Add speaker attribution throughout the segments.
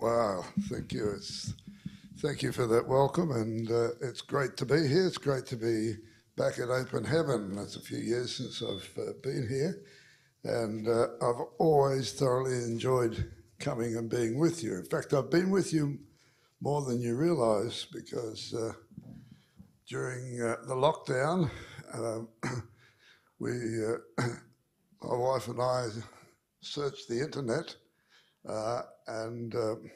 Speaker 1: Wow, thank you. It's, thank you for that welcome, and uh, it's great to be here. It's great to be back at Open Heaven. It's a few years since I've uh, been here, and uh, I've always thoroughly enjoyed coming and being with you. In fact, I've been with you more than you realise because uh, during uh, the lockdown, um, we, uh, my wife and I, searched the internet uh, and um,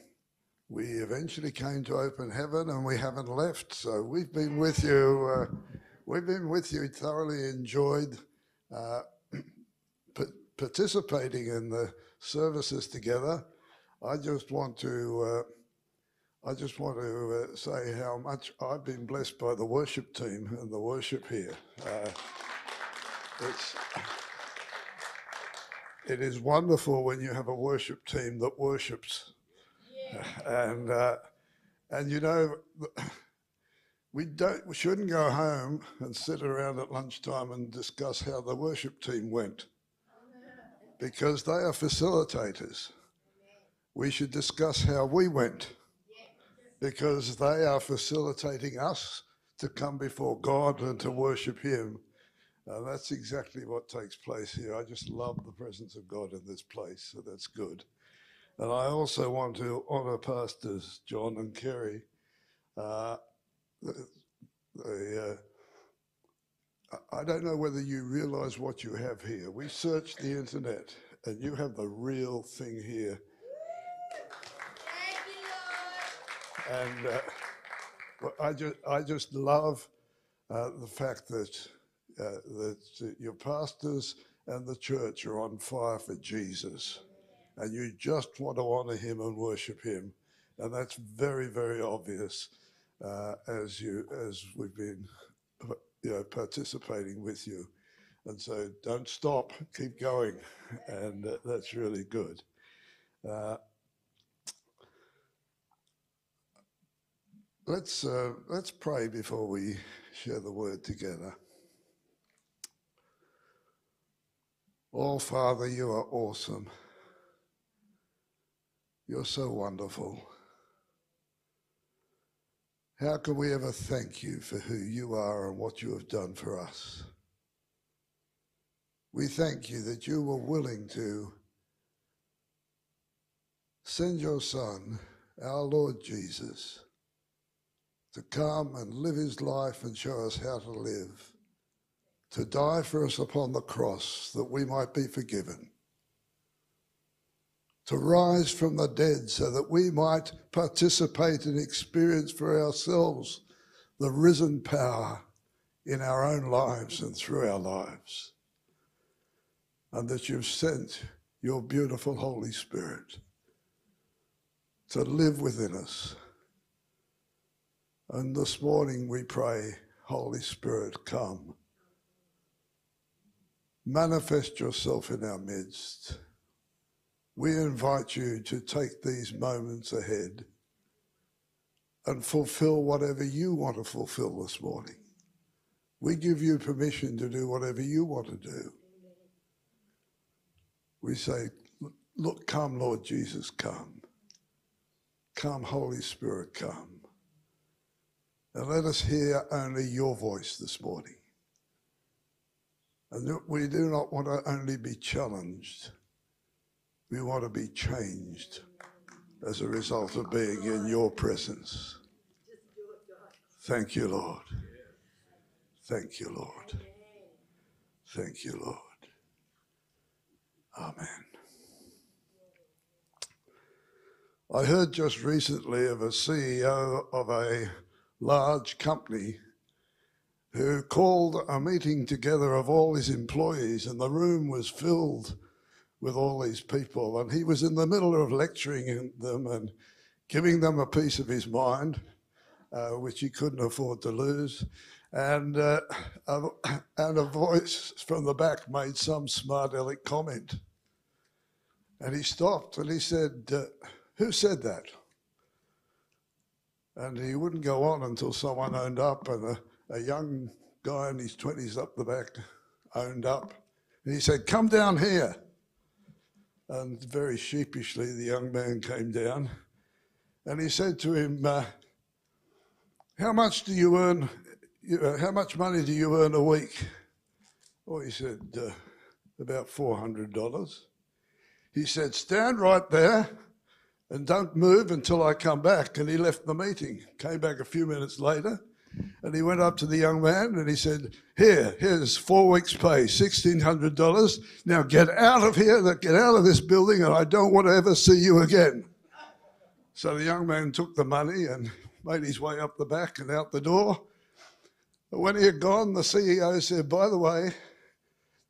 Speaker 1: we eventually came to open heaven and we haven't left. So we've been with you. Uh, we've been with you, thoroughly enjoyed uh, participating in the services together. I just want to. Uh, I just want to uh, say how much I've been blessed by the worship team and the worship here. Uh, it's, it is wonderful when you have a worship team that worships. And, uh, and you know, we, don't, we shouldn't go home and sit around at lunchtime and discuss how the worship team went because they are facilitators. We should discuss how we went because they are facilitating us to come before God and to worship Him uh, that's exactly what takes place here. I just love the presence of God in this place, so that's good. And I also want to honour Pastors John and Kerry. Uh, uh, I don't know whether you realise what you have here. We searched the internet, and you have the real thing here. Thank you, Lord. And uh, I just, I just love uh, the fact that uh, that your pastors and the church are on fire for Jesus. And you just want to honor him and worship him. And that's very, very obvious uh, as you as we've been you know, participating with you. And so don't stop, keep going. And uh, that's really good. Uh, let's, uh, let's pray before we share the word together. Oh, Father, you are awesome. You're so wonderful. How can we ever thank you for who you are and what you have done for us? We thank you that you were willing to send your Son, our Lord Jesus, to come and live his life and show us how to live to die for us upon the cross that we might be forgiven, to rise from the dead so that we might participate and experience for ourselves the risen power in our own lives and through our lives, and that you've sent your beautiful Holy Spirit to live within us. And this morning we pray, Holy Spirit, come manifest yourself in our midst. We invite you to take these moments ahead and fulfill whatever you want to fulfill this morning. We give you permission to do whatever you want to do. We say, Look, come, Lord Jesus, come. Come, Holy Spirit, come. And let us hear only your voice this morning. And we do not want to only be challenged, we want to be changed as a result of being in your presence. Thank you, Lord. Thank you, Lord. Thank you, Lord. Amen. I heard just recently of a CEO of a large company who called a meeting together of all his employees, and the room was filled with all these people. And he was in the middle of lecturing them and giving them a piece of his mind, uh, which he couldn't afford to lose. And, uh, a, and a voice from the back made some smart aleck comment. And he stopped and he said, uh, Who said that? And he wouldn't go on until someone owned up and a young guy in his 20s up the back owned up. And he said, Come down here. And very sheepishly, the young man came down and he said to him, uh, How much do you earn? Uh, how much money do you earn a week? Well, he said, uh, About $400. He said, Stand right there and don't move until I come back. And he left the meeting, came back a few minutes later, and he went up to the young man and he said, Here, here's four weeks' pay, $1,600. Now get out of here, get out of this building, and I don't want to ever see you again. So the young man took the money and made his way up the back and out the door. But when he had gone, the CEO said, By the way,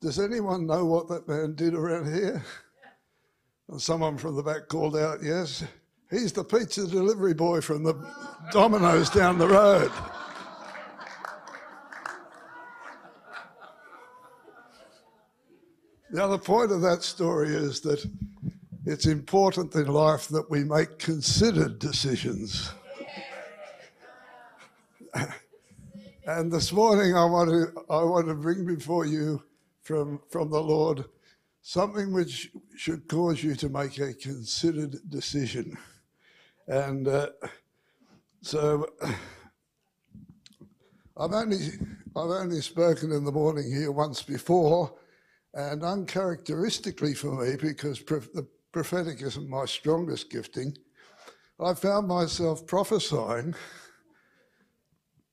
Speaker 1: does anyone know what that man did around here? And someone from the back called out, Yes, he's the pizza delivery boy from the Domino's down the road. The point of that story is that it's important in life that we make considered decisions. and this morning, I want to, I want to bring before you from, from the Lord something which should cause you to make a considered decision. And uh, so I've only, I've only spoken in the morning here once before, and uncharacteristically for me, because the prophetic isn't my strongest gifting, I found myself prophesying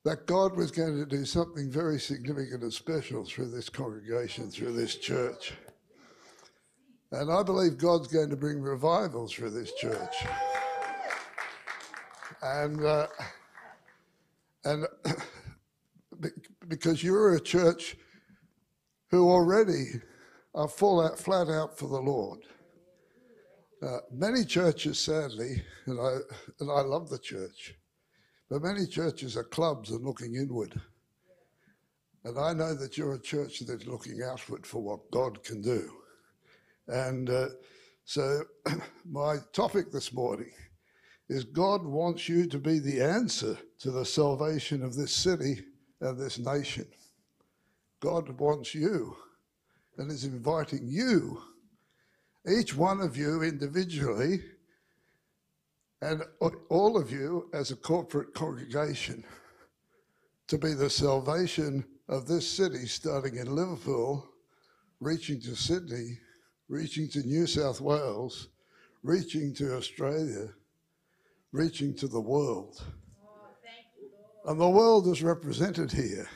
Speaker 1: that God was going to do something very significant and special through this congregation, through this church. And I believe God's going to bring revival through this church. And, uh, and because you're a church who already are full out, flat out for the Lord. Uh, many churches, sadly, and I, and I love the church, but many churches are clubs and looking inward. And I know that you're a church that's looking outward for what God can do. And uh, so, my topic this morning is God wants you to be the answer to the salvation of this city and this nation. God wants you and is inviting you, each one of you individually, and all of you as a corporate congregation, to be the salvation of this city, starting in Liverpool, reaching to Sydney, reaching to New South Wales, reaching to Australia, reaching to the world. And the world is represented here.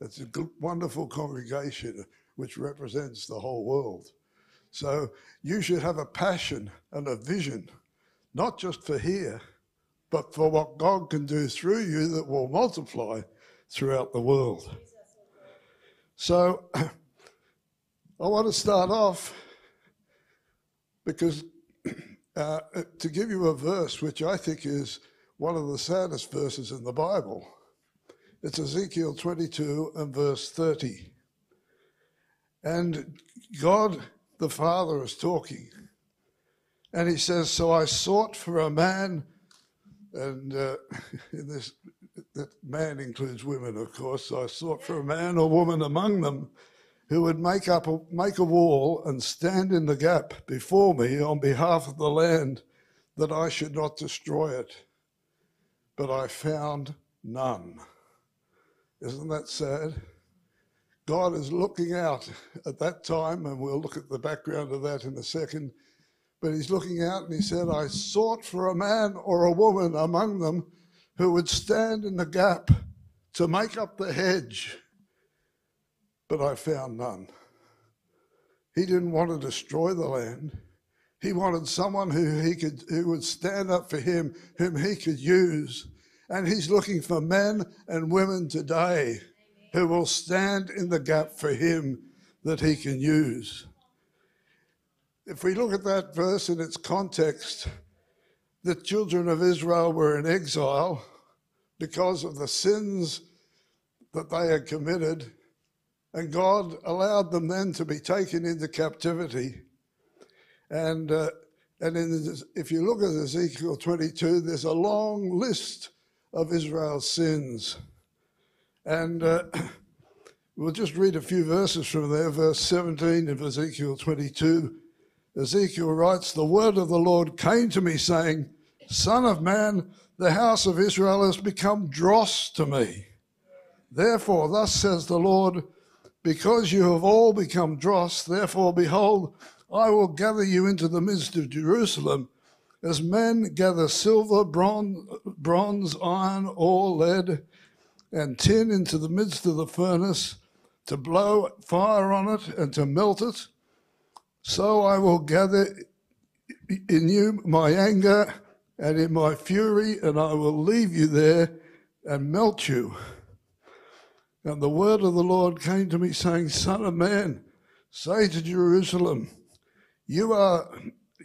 Speaker 1: It's a good, wonderful congregation which represents the whole world. So you should have a passion and a vision, not just for here, but for what God can do through you that will multiply throughout the world. So I want to start off because uh, to give you a verse which I think is one of the saddest verses in the Bible, it's Ezekiel 22 and verse 30. And God the Father is talking. And he says, So I sought for a man, and uh, this, that man includes women, of course. So I sought for a man or woman among them who would make up a, make a wall and stand in the gap before me on behalf of the land that I should not destroy it. But I found none. Isn't that sad? God is looking out at that time, and we'll look at the background of that in a second. But he's looking out and he said, I sought for a man or a woman among them who would stand in the gap to make up the hedge but I found none. He didn't want to destroy the land. He wanted someone who he could who would stand up for him, whom he could use. And he's looking for men and women today who will stand in the gap for him that he can use. If we look at that verse in its context, the children of Israel were in exile because of the sins that they had committed and God allowed them then to be taken into captivity. And, uh, and in, if you look at Ezekiel 22, there's a long list of Israel's sins. And uh, We'll just read a few verses from there, verse 17 of Ezekiel 22. Ezekiel writes, The word of the Lord came to me, saying, Son of man, the house of Israel has become dross to me. Therefore, thus says the Lord, because you have all become dross, therefore, behold, I will gather you into the midst of Jerusalem, as men gather silver, bronze, bronze iron, ore, lead, and tin into the midst of the furnace to blow fire on it and to melt it. So I will gather in you my anger and in my fury, and I will leave you there and melt you. And the word of the Lord came to me, saying, Son of man, say to Jerusalem, You are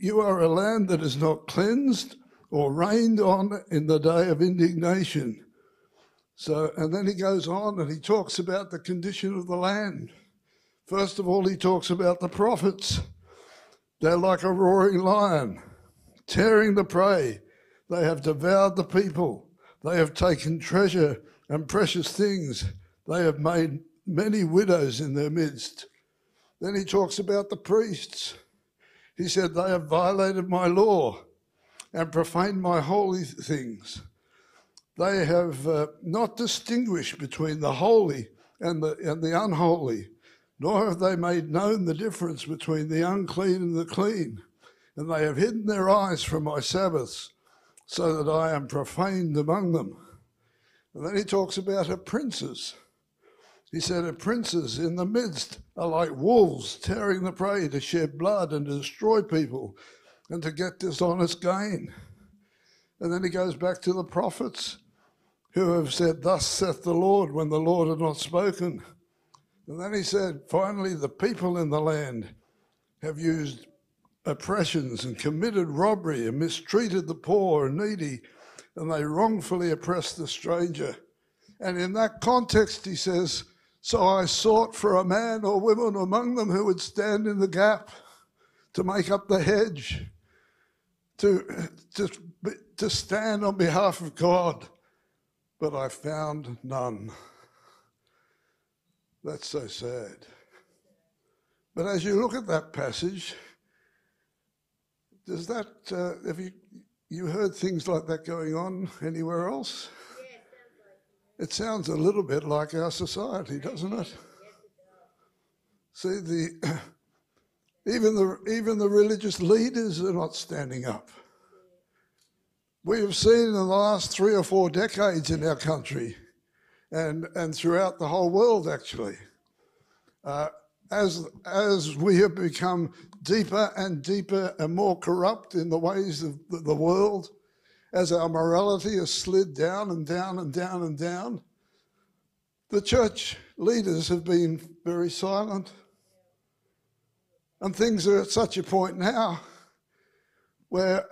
Speaker 1: you are a land that is not cleansed or rained on in the day of indignation. So, and then he goes on and he talks about the condition of the land. First of all, he talks about the prophets. They're like a roaring lion, tearing the prey. They have devoured the people. They have taken treasure and precious things. They have made many widows in their midst. Then he talks about the priests. He said, They have violated my law and profaned my holy things. They have uh, not distinguished between the holy and the, and the unholy, nor have they made known the difference between the unclean and the clean. And they have hidden their eyes from my Sabbaths, so that I am profaned among them. And then he talks about her princes. He said, Her princes in the midst are like wolves tearing the prey to shed blood and to destroy people and to get dishonest gain. And then he goes back to the prophets who have said, Thus saith the Lord, when the Lord had not spoken. And then he said, Finally, the people in the land have used oppressions and committed robbery and mistreated the poor and needy, and they wrongfully oppressed the stranger. And in that context, he says, So I sought for a man or woman among them who would stand in the gap to make up the hedge, to, to, to stand on behalf of God but I found none. That's so sad. But as you look at that passage, does that, uh, have you, you heard things like that going on anywhere else? it sounds a little bit like our society, doesn't it? See, the, even, the, even the religious leaders are not standing up. We have seen in the last three or four decades in our country and, and throughout the whole world, actually, uh, as, as we have become deeper and deeper and more corrupt in the ways of the, the world, as our morality has slid down and down and down and down, the church leaders have been very silent. And things are at such a point now where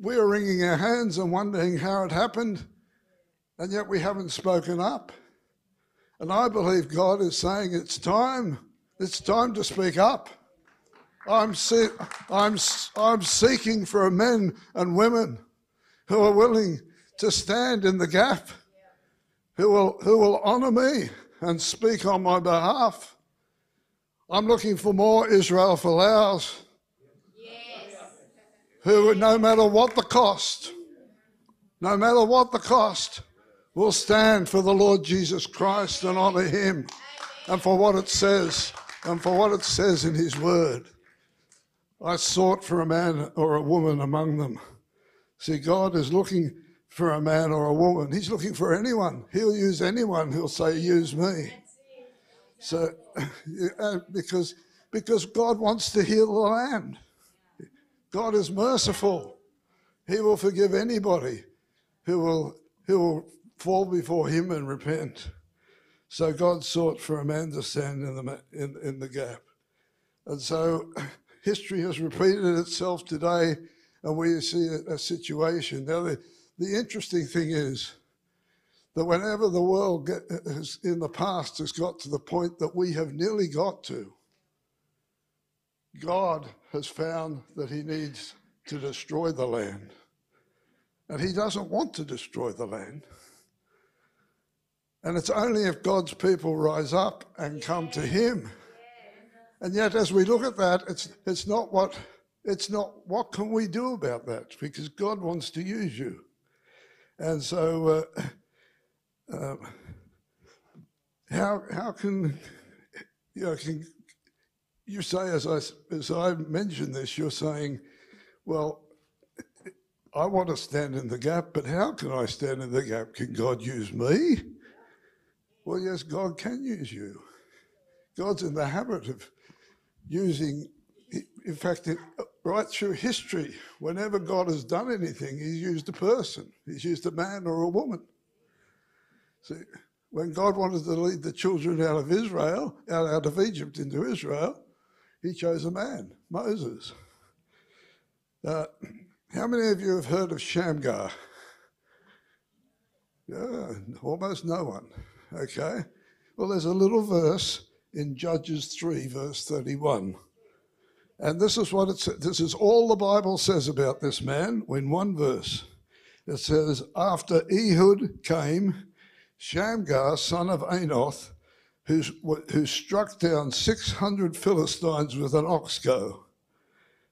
Speaker 1: we are wringing our hands and wondering how it happened, and yet we haven't spoken up. And I believe God is saying it's time. It's time to speak up. I'm, see- I'm, I'm seeking for men and women who are willing to stand in the gap, who will, who will honor me and speak on my behalf. I'm looking for more Israel Folau's who, no matter what the cost, no matter what the cost, will stand for the Lord Jesus Christ and honor him and for what it says and for what it says in his word. I sought for a man or a woman among them. See, God is looking for a man or a woman. He's looking for anyone. He'll use anyone. He'll say, use me. So, because, because God wants to heal the land. God is merciful. He will forgive anybody who will, who will fall before him and repent. So God sought for a man to stand in the, in, in the gap. And so history has repeated itself today, and we see a, a situation. Now, the, the interesting thing is that whenever the world get, has, in the past has got to the point that we have nearly got to, God has found that he needs to destroy the land. And he doesn't want to destroy the land. And it's only if God's people rise up and come to Him. And yet, as we look at that, it's, it's not what it's not what can we do about that because God wants to use you. And so, uh, uh, how how can you know, can you say as I as I mentioned this, you're saying, well, I want to stand in the gap, but how can I stand in the gap? Can God use me? Well, yes, God can use you. God's in the habit of using, in fact, right through history, whenever God has done anything, He's used a person, He's used a man or a woman. See, when God wanted to lead the children out of Israel, out, out of Egypt into Israel, He chose a man, Moses. Uh, how many of you have heard of Shamgar? Yeah, almost no one. Okay. Well, there's a little verse in Judges 3, verse 31. And this is what it says. This is all the Bible says about this man in one verse. It says, After Ehud came Shamgar, son of Anath, who, who struck down 600 Philistines with an ox goad.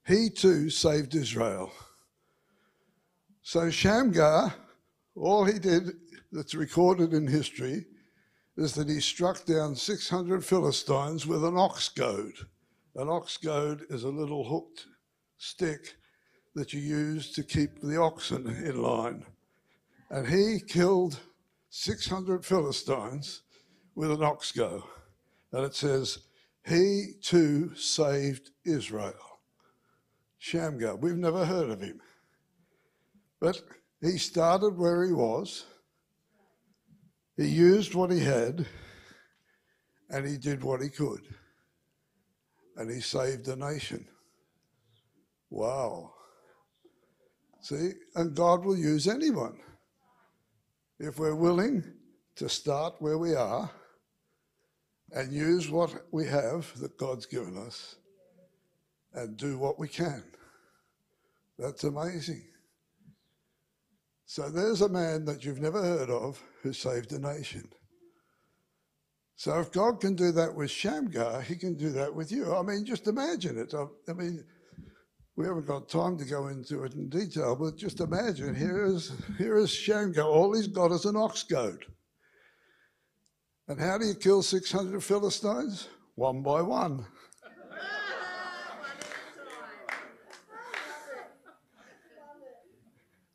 Speaker 1: He too saved Israel. So Shamgar, all he did that's recorded in history is that he struck down 600 Philistines with an ox goad. An ox goad is a little hooked stick that you use to keep the oxen in line. And he killed 600 Philistines with an ox goad. And it says, he too saved Israel. Shamgar, we've never heard of him. But he started where he was, he used what he had, and he did what he could. And he saved the nation. Wow. See, and God will use anyone if we're willing to start where we are and use what we have that God's given us and do what we can. That's amazing. So there's a man that you've never heard of who saved a nation. So if God can do that with Shamgar, he can do that with you. I mean, just imagine it. I, mean, we haven't got time to go into it in detail, but just imagine here is, here is Shamgar. All he's got is an ox goad. And how do you kill 600 Philistines? One by one.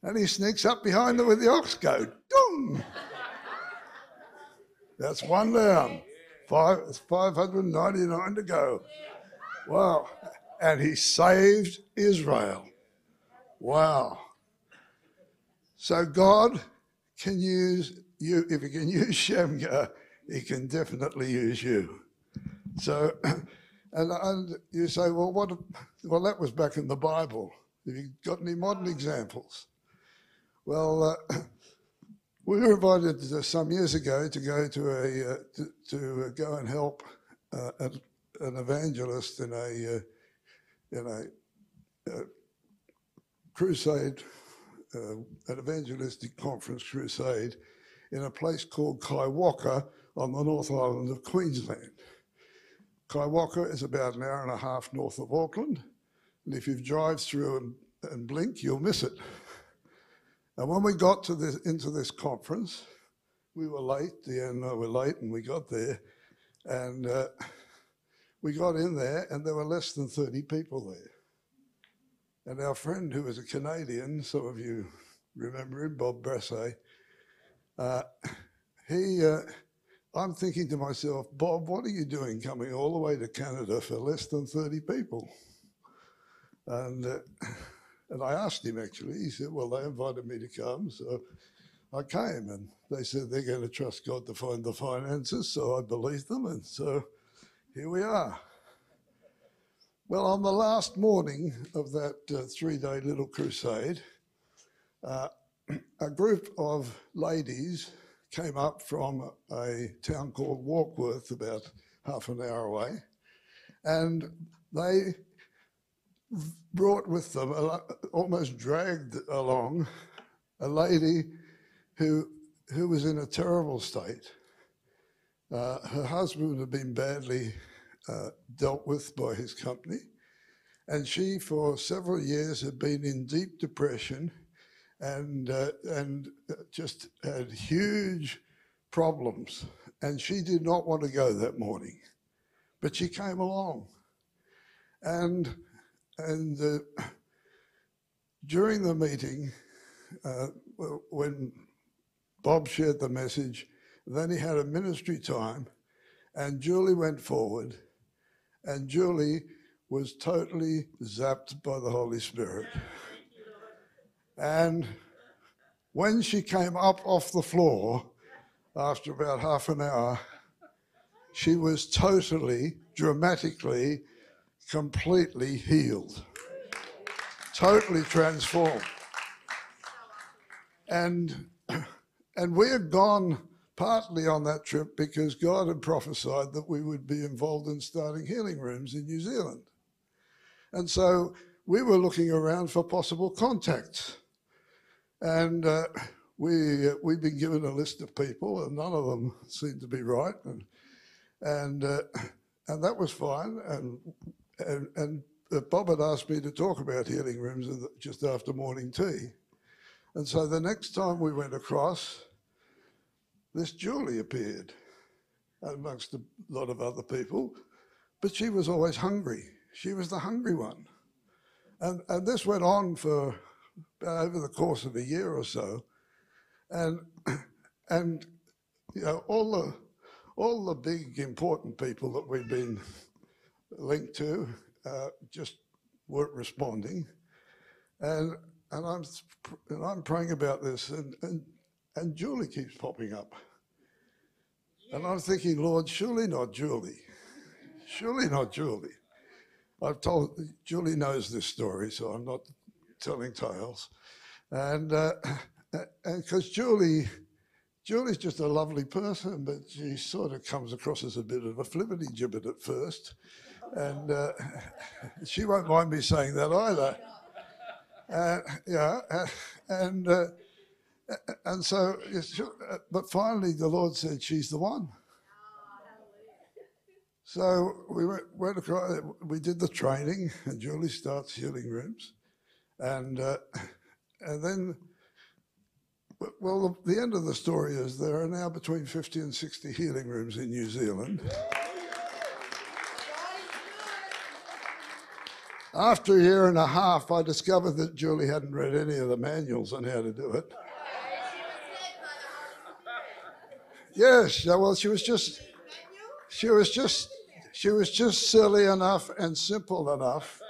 Speaker 1: and he sneaks up behind them with the ox goad. Dong! That's one down. Five, 599 to go. Wow and he saved Israel. Wow. So God can use you, if he can use Shamgar, he can definitely use you. So, and, and you say, well, what? Well, that was back in the Bible. Have you got any modern examples? Well, uh, we were invited some years ago to go to a uh, to, to, go and help uh, an evangelist in a uh, in a, crusade, uh, an evangelistic conference crusade, in a place called Kaiwaka on the North Island of Queensland. Kaiwaka is about an hour and a half north of Auckland, and if you drive through and, and blink, you'll miss it. And when we got to this, into this conference, we were late. The end, we were late, and we got there, and uh, we got in there and there were less than 30 people there. And our friend, who was a Canadian, some of you remember him, Bob Brassey, uh, he, uh, I'm thinking to myself, Bob, what are you doing coming all the way to Canada for less than 30 people? And, uh, and I asked him actually, he said, well, they invited me to come, so I came and they said they're going to trust God to find the finances, so I believed them, and so here we are. Well, on the last morning of that uh, three day little crusade, uh, a group of ladies came up from a town called Warkworth, about half an hour away, and they brought with them, almost dragged along, a lady who, who was in a terrible state. Uh, her husband had been badly uh, dealt with by his company, and she, for several years, had been in deep depression and uh, and just had huge problems. And she did not want to go that morning, but she came along, and and uh, during the meeting, uh, when Bob shared the message, then he had a ministry time, and Julie went forward, and Julie was totally zapped by the Holy Spirit. And when she came up off the floor after about half an hour, she was totally, dramatically, completely healed, totally transformed. And, and we had gone partly on that trip because God had prophesied that we would be involved in starting healing rooms in New Zealand. And so we were looking around for possible contacts. And uh, we, uh, we'd been given a list of people, and none of them seemed to be right. And, and, uh, and that was fine. And, and, and uh, Bob had asked me to talk about healing rooms just after morning tea. And so the next time we went across, this Julie appeared amongst a lot of other people, but she was always hungry. She was the hungry one. And, and this went on for over the course of a year or so. And, and you know, all the, all the big important people that we've been linked to uh, just weren't responding. And, and, I'm, and I'm praying about this, and, and, and Julie keeps popping up. And I'm thinking, Lord, surely not Julie. Surely not Julie. I've told, Julie knows this story, so I'm not telling tales. And because uh, Julie, Julie's just a lovely person, but she sort of comes across as a bit of a flippity gibbet at first. And uh, she won't mind me saying that either. Uh, yeah, uh, and uh, and so, but finally, the Lord said, "She's the one." So we went, went across, we did the training, and Julie starts healing rooms. And, uh, and then, well, the, end of the story is there are now between 50 and 60 healing rooms in New Zealand. After a year and a half, I discovered that Julie hadn't read any of the manuals on how to do it. Yes, well, she was just, she was just, she was just silly enough and simple enough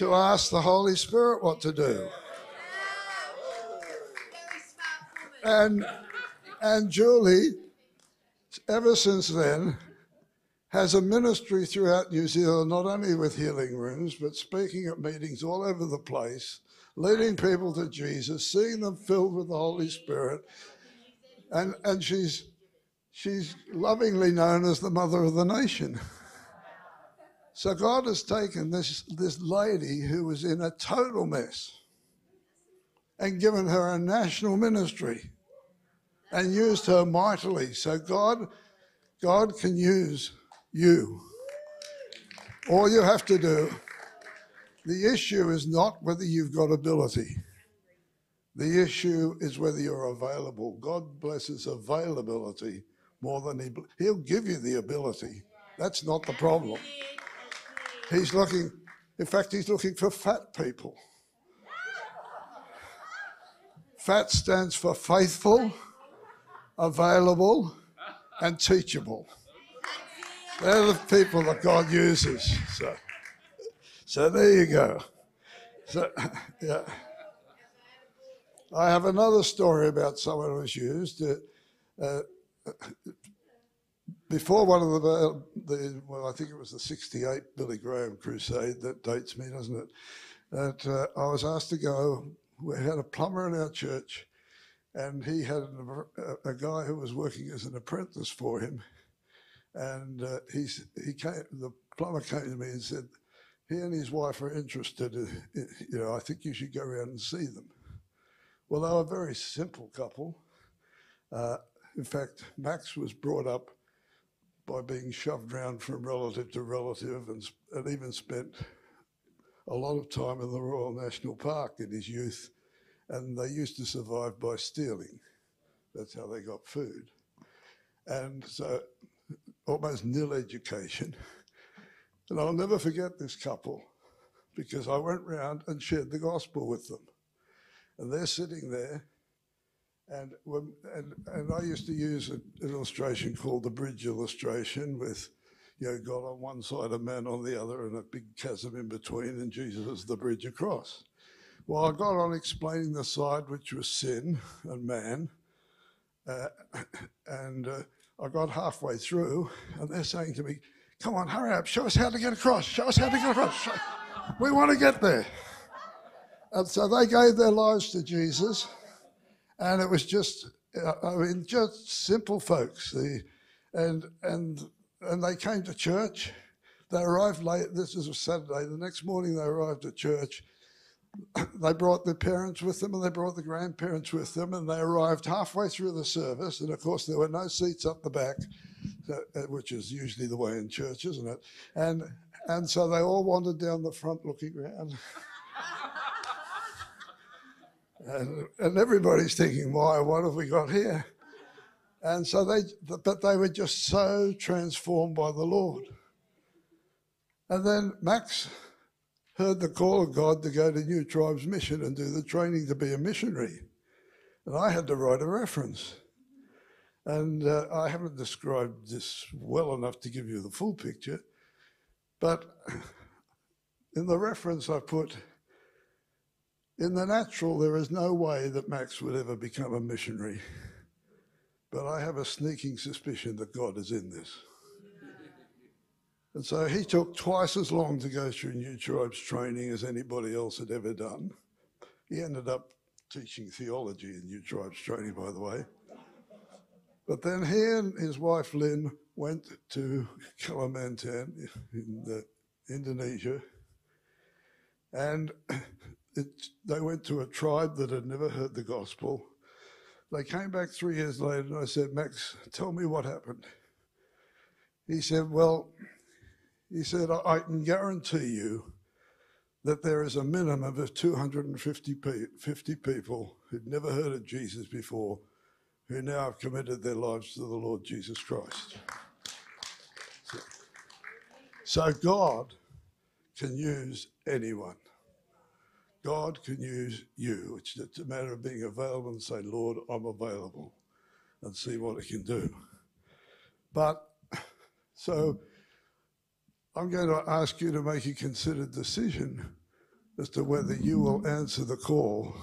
Speaker 1: to ask the Holy Spirit what to do. And, and Julie, ever since then, has a ministry throughout New Zealand, not only with healing rooms, but speaking at meetings all over the place, leading people to Jesus, seeing them filled with the Holy Spirit. And, and she's, she's lovingly known as the mother of the nation. So God has taken this, this lady who was in a total mess and given her a national ministry and used her mightily. So God, God can use you. All you have to do, the issue is not whether you've got ability. The issue is whether you're available. God blesses availability more than he, he'll give you the ability. That's not the problem. He's looking, in fact, he's looking for fat people. Fat stands for faithful, available, and teachable. They're the people that God uses. So, so there you go. So, yeah. I have another story about someone who was used. Uh, uh, before one of the, the, well, I think it was the 68 Billy Graham crusade, that dates me, doesn't it? That uh, I was asked to go. We had a plumber in our church, and he had a, a guy who was working as an apprentice for him. And uh, he's, he came, the plumber came to me and said, he and his wife are interested. In, you know, I think you should go around and see them. Well, they were a very simple couple. Uh, in fact, Max was brought up by being shoved around from relative to relative and, and even spent a lot of time in the Royal National Park in his youth. And they used to survive by stealing. That's how they got food. And so almost nil education. And I'll never forget this couple because I went round and shared the gospel with them. And they're sitting there and, when, and, and I used to use an illustration called the bridge illustration with, you know, God on one side, a man on the other, and a big chasm in between, and Jesus is the bridge across. Well, I got on explaining the side which was sin and man, uh, and uh, I got halfway through, and they're saying to me, Come on, hurry up, show us how to get across, show us how to get across. We want to get there. And so they gave their lives to Jesus. And it was just, uh, I mean, just simple folks. The, and, and, and they came to church. They arrived late. This was a Saturday. The next morning they arrived at church. They brought their parents with them and they brought the grandparents with them. And they arrived halfway through the service. And of course, there were no seats up the back, uh, which is usually the way in church, isn't it? And, and so they all wandered down the front looking around. And, and everybody's thinking, why, what have we got here? And so they, but they were just so transformed by the Lord. And then Max heard the call of God to go to New Tribes Mission and do the training to be a missionary. And I had to write a reference. And uh, I haven't described this well enough to give you the full picture, but in the reference I put, in the natural, there is no way that Max would ever become a missionary. But I have a sneaking suspicion that God is in this. And so he took twice as long to go through New Tribes training as anybody else had ever done. He ended up teaching theology in New Tribes training, by the way. But then he and his wife Lynn went to Kalimantan in Indonesia. And it, they went to a tribe that had never heard the gospel. They came back three years later and I said, Max, tell me what happened. He said, Well, he said, I, I can guarantee you that there is a minimum of 250 50 people who'd never heard of Jesus before who now have committed their lives to the Lord Jesus Christ. So, so God can use anyone. God can use you. It's just a matter of being available and saying, Lord, I'm available and see what He can do. But so I'm going to ask you to make a considered decision as to whether you will answer the call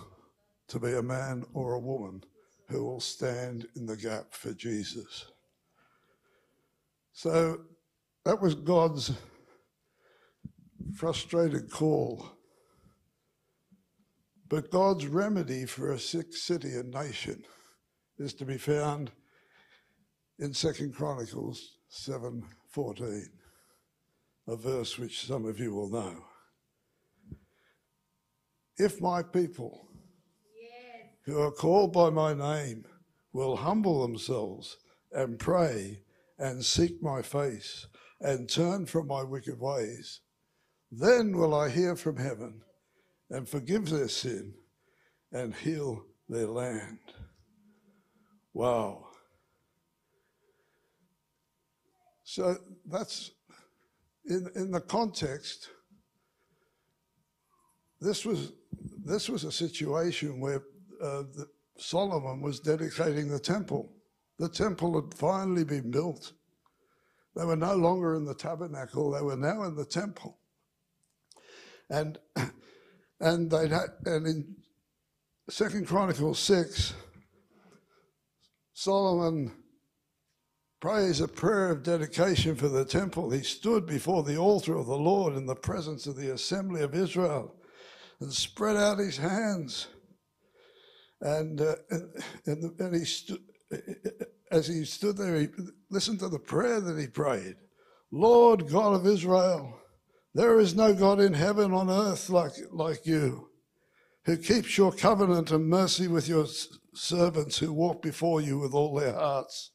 Speaker 1: to be a man or a woman who will stand in the gap for Jesus. So that was God's frustrated call but God's remedy for a sick city and nation is to be found in Second Chronicles 7:14, a verse which some of you will know. If my people yes. who are called by my name will humble themselves and pray and seek my face and turn from my wicked ways, then will I hear from heaven and forgive their sin and heal their land. Wow. So that's in, in the context, this was, this was a situation where uh, the, Solomon was dedicating the temple. The temple had finally been built. They were no longer in the tabernacle, they were now in the temple. And and they had, and in Second Chronicles six, Solomon prays a prayer of dedication for the temple. He stood before the altar of the Lord in the presence of the assembly of Israel and spread out his hands. And, uh, and, and he stood, as he stood there, he listened to the prayer that he prayed Lord God of Israel, there is no God in heaven on earth like, like you, who keeps your covenant and mercy with your servants who walk before you with all their hearts.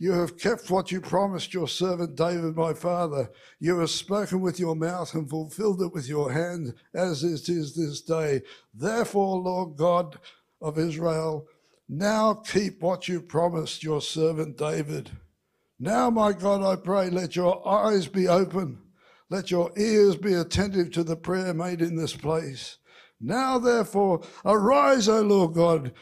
Speaker 1: You have kept what you promised your servant David, my father. You have spoken with your mouth and fulfilled it with your hand, as it is this day. Therefore, Lord God of Israel, now keep what you promised your servant David. Now, my God, I pray, let your eyes be open, let your ears be attentive to the prayer made in this place. Now, therefore, arise, O Lord God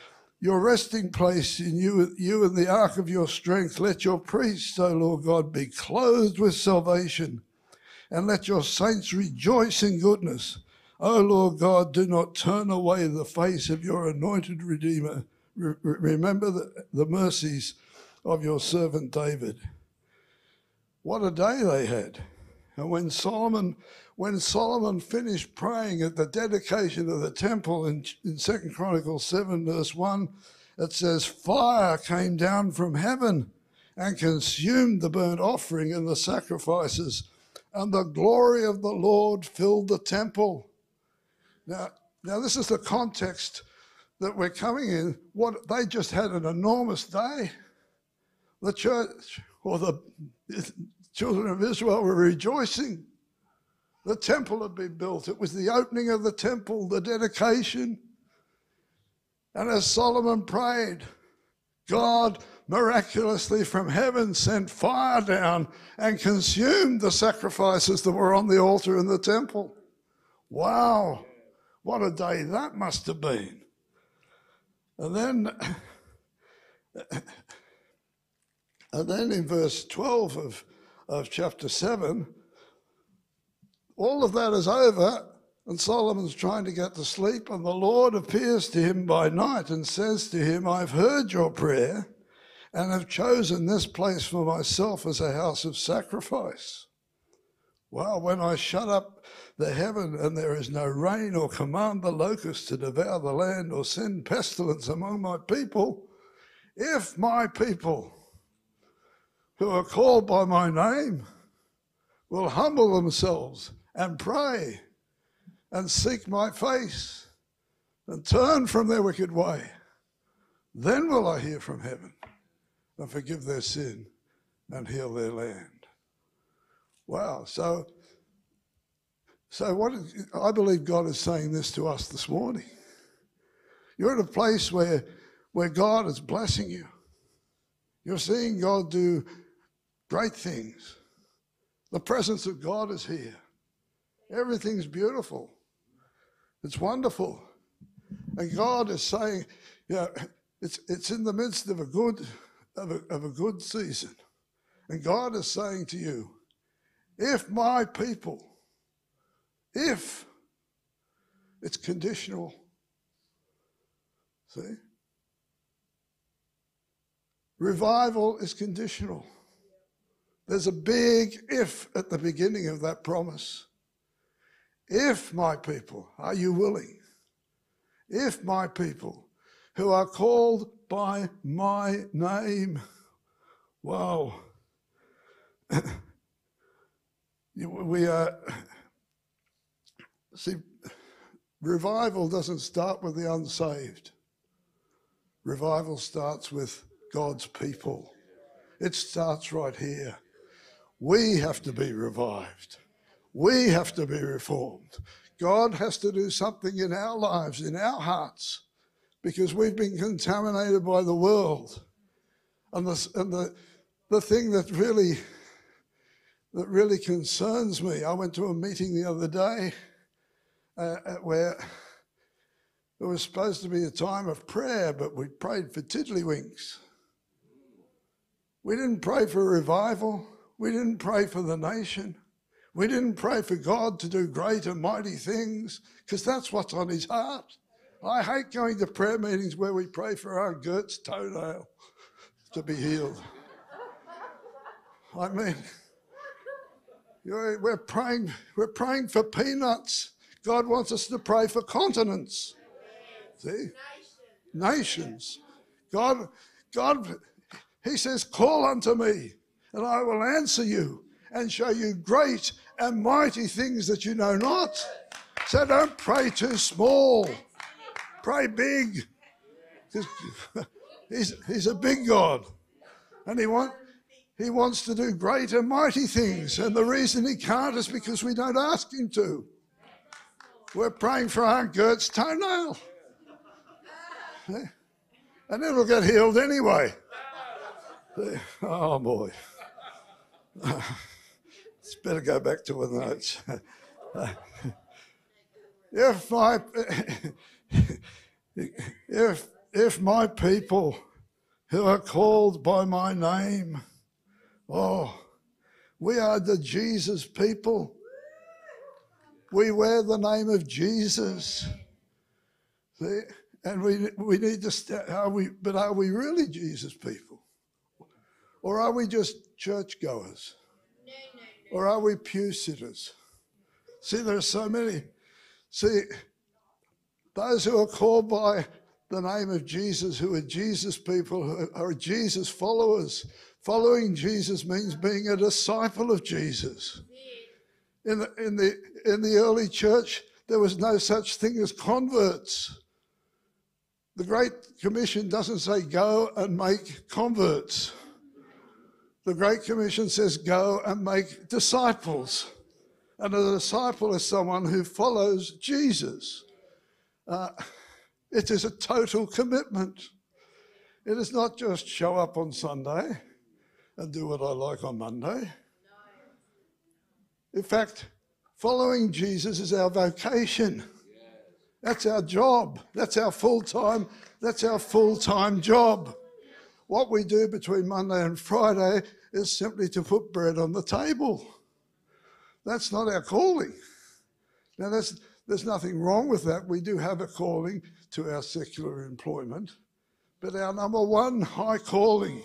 Speaker 1: your resting place in you, you and the ark of your strength. Let your priests, O Lord God, be clothed with salvation, and let your saints rejoice in goodness. O Lord God, do not turn away the face of your anointed Redeemer. Re- remember the, the mercies of your servant David. What a day they had. And when Solomon when Solomon finished praying at the dedication of the temple in, in 2 Chronicles 7, verse 1, it says, Fire came down from heaven and consumed the burnt offering and the sacrifices, and the glory of the Lord filled the temple. Now, now this is the context that we're coming in. What they just had an enormous day. The church or the children of Israel were rejoicing the temple had been built. It was the opening of the temple, the dedication. And as Solomon prayed, God miraculously from heaven sent fire down and consumed the sacrifices that were on the altar in the temple. Wow, what a day that must have been. And then, and then in verse 12 of, of chapter 7, all of that is over, and Solomon's trying to get to sleep, and the Lord appears to him by night and says to him, I've heard your prayer and have chosen this place for myself as a house of sacrifice. Well, when I shut up the heaven and there is no rain or command the locusts to devour the land or send pestilence among my people, if my people who are called by my name will humble themselves and pray and seek my face and turn from their wicked way. Then will I hear from heaven and forgive their sin and heal their land. Wow. So, so what I believe God is saying this to us this morning. You're at a place where, where God is blessing you. You're seeing God do great things. The presence of God is here. Everything's beautiful. It's wonderful. And God is saying, you know, it's, it's in the midst of a good of a, of a good season. And God is saying to you, if my people, if it's conditional, see? Revival is conditional. There's a big if at the beginning of that promise. If my people, are you willing? If my people who are called by my name, wow, we are, see, revival doesn't start with the unsaved. Revival starts with God's people. It starts right here. We have to be revived. We have to be reformed. God has to do something in our lives, in our hearts, because we've been contaminated by the world. And the, and the, the thing that really, that really concerns me, I went to a meeting the other day uh, where it was supposed to be a time of prayer, but we prayed for tiddlywinks. We didn't pray for revival. We didn't pray for the nation. We didn't pray for God to do great and mighty things because that's what's on his heart. I hate going to prayer meetings where we pray for our Gert's toenail to be healed. I mean, we're praying, we're praying for peanuts. God wants us to pray for continents. See? Nations. God, God, He says, call unto me, and I will answer you and show you great and mighty things that you know not. So don't pray too small, pray big. he's, he's a big God. And he, want, he wants to do great and mighty things. And the reason he can't is because we don't ask him to. We're praying for Aunt Gert's toenail. Eh? And it'll get healed anyway. Eh? Oh boy. It's better go back to the notes. if my if if my people who are called by my name, oh, we are the Jesus people. We wear the name of Jesus. See? And we, we need to, st- are we, but are we really Jesus people? Or are we just churchgoers? No, no, no. Or are we pew sitters? See, there are so many. See, those who are called by the name of Jesus, who are Jesus people, who are Jesus followers. Following Jesus means being a disciple of Jesus. In the, in the, in the early church, there was no such thing as converts. The Great Commission doesn't say go and make converts. The Great Commission says go and make disciples. And a disciple is someone who follows Jesus. Uh, it is a total commitment. It is not just show up on Sunday and do what I like on Monday. In fact, following Jesus is our vocation. That's our job. That's our full time. That's our full time job. What we do between Monday and Friday is simply to put bread on the table. That's not our calling. Now, there's, there's nothing wrong with that. We do have a calling to our secular employment, but our number one high calling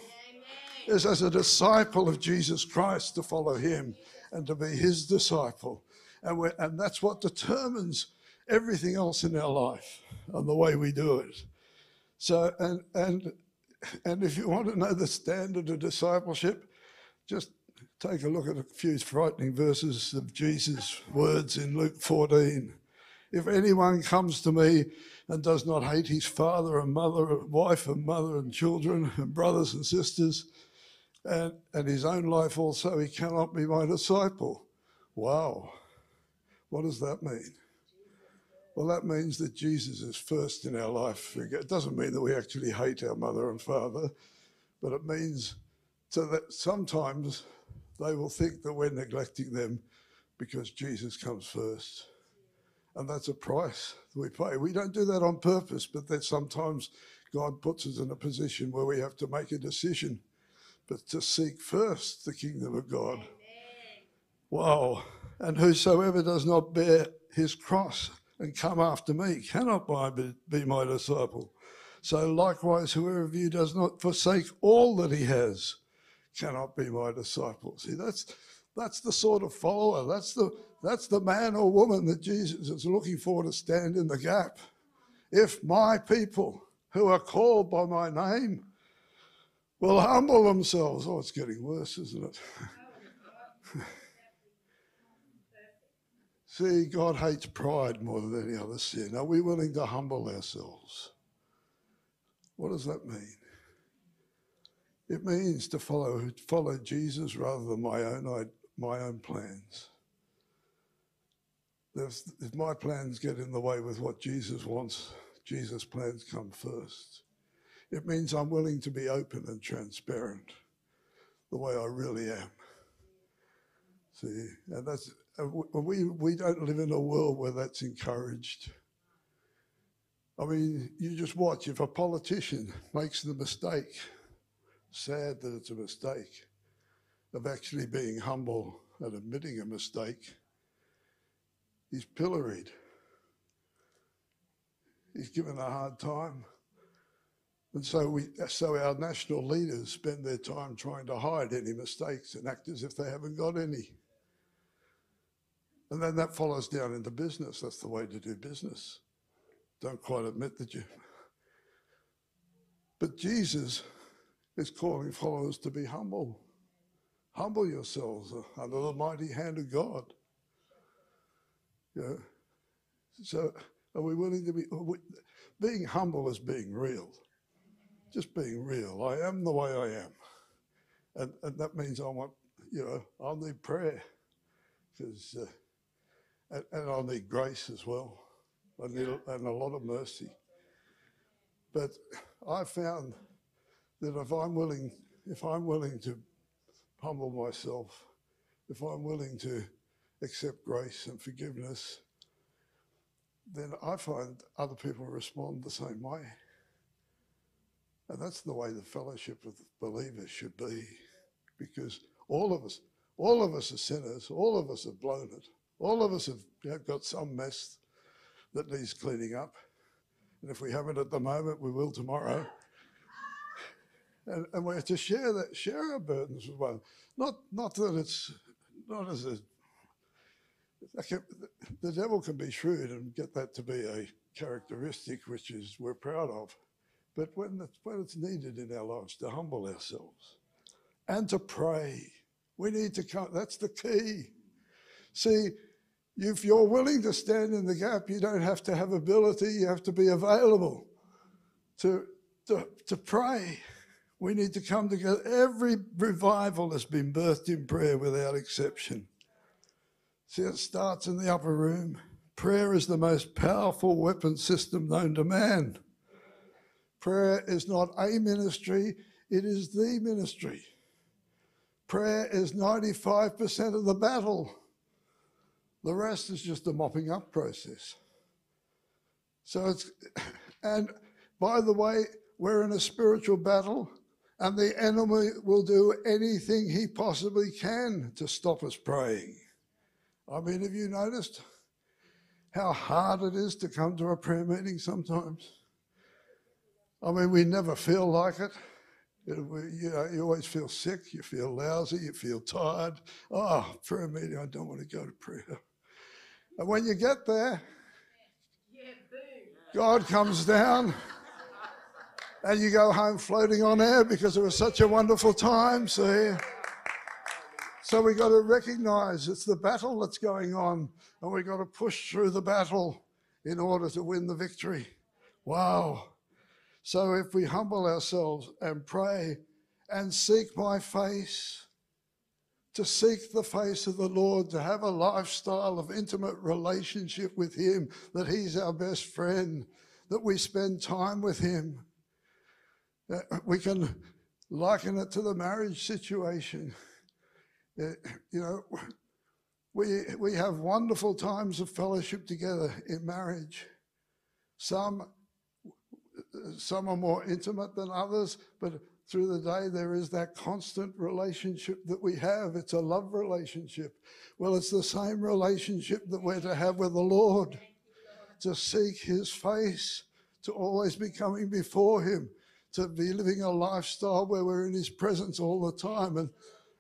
Speaker 1: is as a disciple of Jesus Christ to follow him and to be his disciple. And, and that's what determines everything else in our life and the way we do it. So, and, and, and if you want to know the standard of discipleship, just take a look at a few frightening verses of Jesus' words in Luke 14. If anyone comes to me and does not hate his father and mother, and wife and mother and children and brothers and sisters, and, and his own life also, he cannot be my disciple. Wow. What does that mean? Well, that means that Jesus is first in our life. It doesn't mean that we actually hate our mother and father, but it means so that sometimes they will think that we're neglecting them because Jesus comes first. And that's a price that we pay. We don't do that on purpose, but that sometimes God puts us in a position where we have to make a decision, but to seek first the kingdom of God. Amen. Wow. And whosoever does not bear his cross and come after me cannot be my disciple. So likewise, whoever of you does not forsake all that he has cannot be my disciple. See, that's that's the sort of follower. That's the that's the man or woman that Jesus is looking for to stand in the gap. If my people who are called by my name will humble themselves, oh, it's getting worse, isn't it? See, God hates pride more than any other sin. Are we willing to humble ourselves? What does that mean? It means to follow, follow Jesus rather than my own, my own plans. If, if my plans get in the way with what Jesus wants, Jesus' plans come first. It means I'm willing to be open and transparent the way I really am. See, and that's we, we don't live in a world where that's encouraged. I mean, you just watch if a politician makes the mistake, sad that it's a mistake, of actually being humble and admitting a mistake, he's pilloried. He's given a hard time. And so we so our national leaders spend their time trying to hide any mistakes and act as if they haven't got any. And then that follows down into business. That's the way to do business. Don't quite admit that you. But Jesus is calling followers to be humble. Humble yourselves under the mighty hand of God. Yeah. So, are we willing to be? Being humble is being real. just being real. I am the way I am. And, and that means I want, you know, I'll need prayer because, uh, and, and, I'll need grace as well. I need a, and a lot of mercy. But I found that if I'm willing, if I'm willing to humble myself, if I'm willing to accept grace and forgiveness, then I find other people respond the same way. And that's the way the fellowship of believers should be, because all of us, all of us are sinners, all of us have blown it, all of us have got some mess that needs cleaning up. And if we haven't at the moment, we will tomorrow. And, and we have to share that, share our burdens with one. Not, not that it's not as a the devil can be shrewd and get that to be a characteristic which is we're proud of. But when it's, when it's needed in our lives to humble ourselves and to pray, we need to come. That's the key. See, if you're willing to stand in the gap, you don't have to have ability, you have to be available to, to, to pray. We need to come together. Every revival has been birthed in prayer without exception. See, it starts in the upper room. Prayer is the most powerful weapon system known to man. Prayer is not a ministry, it is the ministry. Prayer is 95% of the battle. The rest is just a mopping up process. So it's, and by the way, we're in a spiritual battle, and the enemy will do anything he possibly can to stop us praying. I mean, have you noticed how hard it is to come to a prayer meeting sometimes? I mean, we never feel like it. You know, you always feel sick, you feel lousy, you feel tired. Oh, prayer meeting, I don't want to go to prayer. And when you get there, God comes down and you go home floating on air because it was such a wonderful time. See? So we've got to recognize it's the battle that's going on, and we've got to push through the battle in order to win the victory. Wow. So if we humble ourselves and pray and seek my face, to seek the face of the Lord, to have a lifestyle of intimate relationship with Him, that He's our best friend, that we spend time with Him. We can liken it to the marriage situation. You know, we, we have wonderful times of fellowship together in marriage. Some some are more intimate than others, but through the day there is that constant relationship that we have. It's a love relationship. Well, it's the same relationship that we're to have with the Lord to seek his face, to always be coming before him, to be living a lifestyle where we're in his presence all the time. And,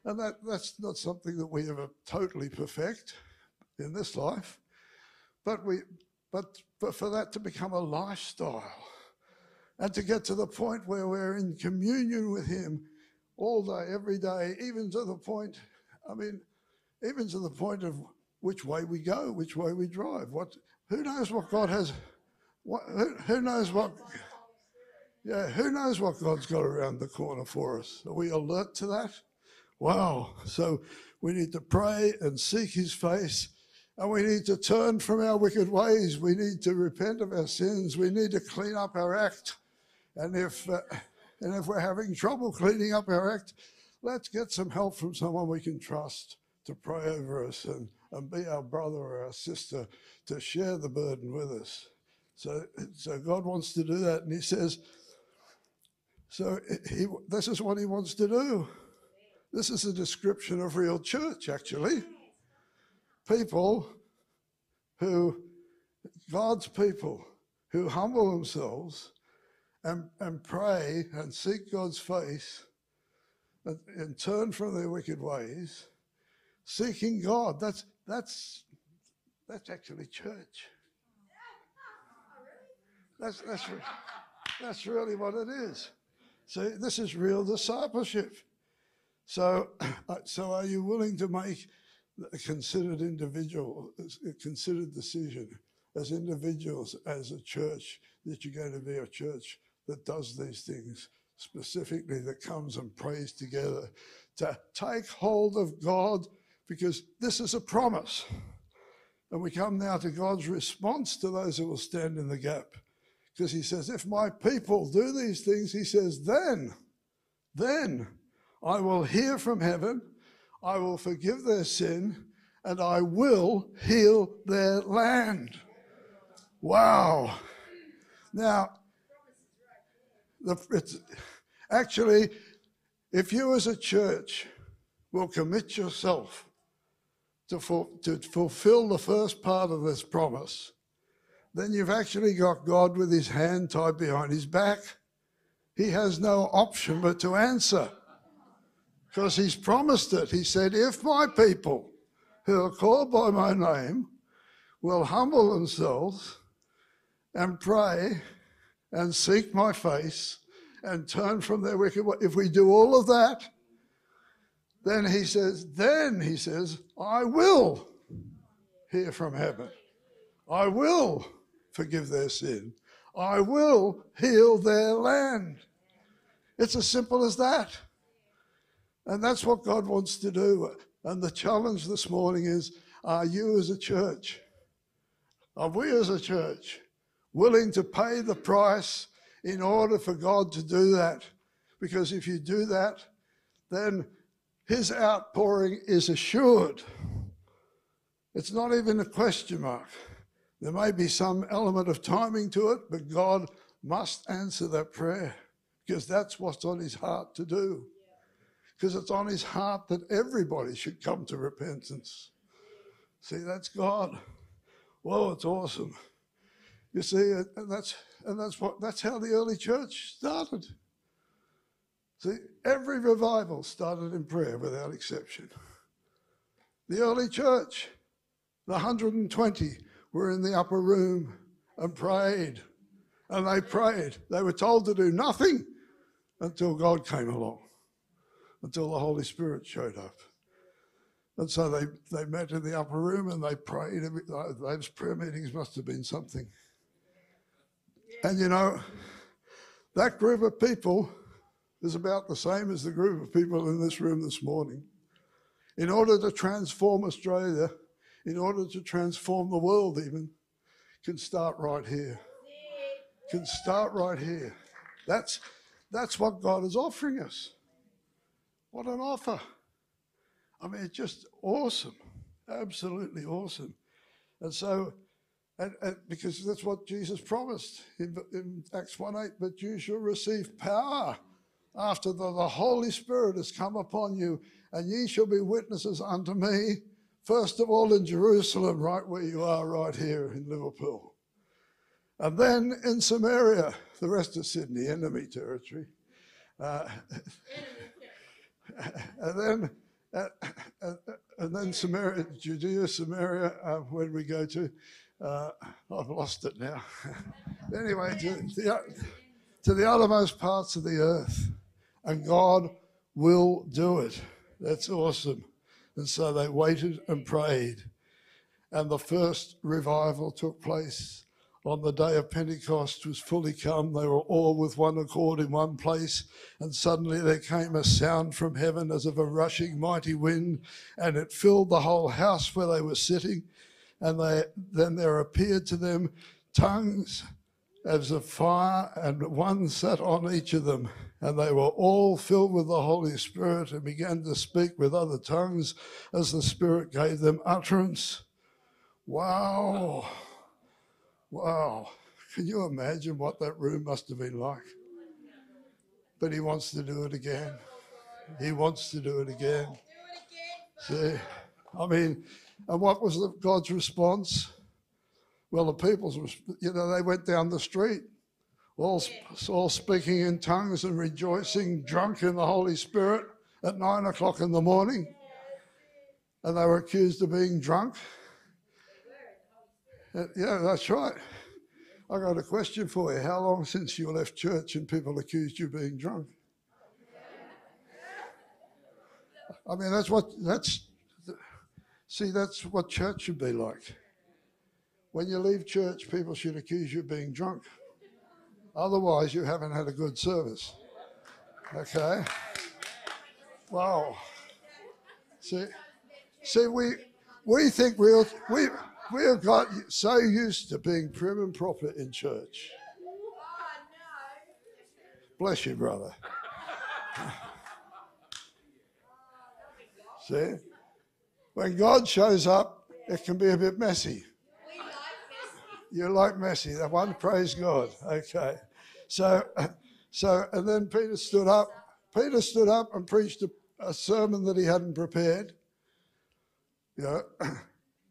Speaker 1: and that, that's not something that we ever totally perfect in this life. But we but, but for that to become a lifestyle and to get to the point where we're in communion with Him all day, every day, even to the point, I mean, even to the point of which way we go, which way we drive. What, who knows what God has, what, who, who knows what, yeah, who knows what God's got around the corner for us? Are we alert to that? Wow. So we need to pray and seek His face. And we need to turn from our wicked ways. We need to repent of our sins. We need to clean up our act. And if, uh, and if we're having trouble cleaning up our act, let's get some help from someone we can trust to pray over us and, and be our brother or our sister to share the burden with us. So, so God wants to do that. And He says, so he, this is what He wants to do. This is a description of real church, actually. People who, God's people, who humble themselves and, and pray and seek God's face and, and turn from their wicked ways, seeking God. That's that's that's actually church. That's that's that's really what it is. See, this is real discipleship. So, so are you willing to make a considered individual, a considered decision as individuals, as a church, that you're going to be a church that does these things specifically that comes and prays together to take hold of God because this is a promise. And we come now to God's response to those who will stand in the gap. Because he says, if my people do these things, he says, then, then I will hear from heaven, I will forgive their sin, and I will heal their land. Wow. Now, it's, actually, if you as a church will commit yourself to, to fulfill the first part of this promise, then you've actually got God with his hand tied behind his back. He has no option but to answer because he's promised it. He said, If my people who are called by my name will humble themselves and pray and seek my face and turn from their wicked way, if we do all of that, then he says, then he says, I will hear from heaven. I will forgive their sin. I will heal their land. It's as simple as that. And that's what God wants to do. And the challenge this morning is are you as a church, are we as a church willing to pay the price in order for God to do that? Because if you do that, then his outpouring is assured. It's not even a question mark. There may be some element of timing to it, but God must answer that prayer because that's what's on his heart to do. Because it's on his heart that everybody should come to repentance. See, that's God. Well, it's awesome. You see, and that's and that's what that's how the early church started. See, every revival started in prayer without exception. The early church, the 120 were in the upper room and prayed. And they prayed. They were told to do nothing until God came along, until the Holy Spirit showed up. And so they, they met in the upper room and they prayed. Those prayer meetings must have been something. And you know, that group of people is about the same as the group of people in this room this morning. In order to transform Australia, in order to transform the world, even, can start right here. Can start right here. That's, that's what God is offering us. What an offer. I mean, it's just awesome. Absolutely awesome. And so, and, and because that's what Jesus promised in, in Acts 1 8, but you shall receive power after the, the Holy Spirit has come upon you, and ye shall be witnesses unto me, first of all in Jerusalem, right where you are, right here in Liverpool. And then in Samaria, the rest of Sydney, enemy territory. Uh, and then uh, uh, and then Samaria, Judea, Samaria, uh, where do we go to? Uh, I've lost it now. anyway, to the, to the uttermost parts of the earth and God will do it. That's awesome. And so they waited and prayed. And the first revival took place on the day of Pentecost was fully come. They were all with one accord in one place. And suddenly there came a sound from heaven as of a rushing mighty wind, and it filled the whole house where they were sitting. And they, then there appeared to them tongues as of fire, and one sat on each of them. And they were all filled with the Holy Spirit and began to speak with other tongues as the Spirit gave them utterance. Wow. Wow. Can you imagine what that room must have been like? But he wants to do it again. He wants to do it again. See, I mean, and what was God's response? Well, the people's, you know, they went down the street all, all speaking in tongues and rejoicing, drunk in the Holy Spirit at nine o'clock in the morning. And they were accused of being drunk. Uh, yeah, that's right. I got a question for you. How long since you left church and people accused you of being drunk? I mean, that's what, that's, see, that's what church should be like. When you leave church, people should accuse you of being drunk. Otherwise, you haven't had a good service. Okay. Wow. See, see, we we think we'll, we we have got so used to being prim and proper in church. Bless you, brother. See, when God shows up, it can be a bit messy. You like messy. That one, praise God. Okay. So, so, and then Peter stood up. Peter stood up and preached a, a sermon that he hadn't prepared. Yeah.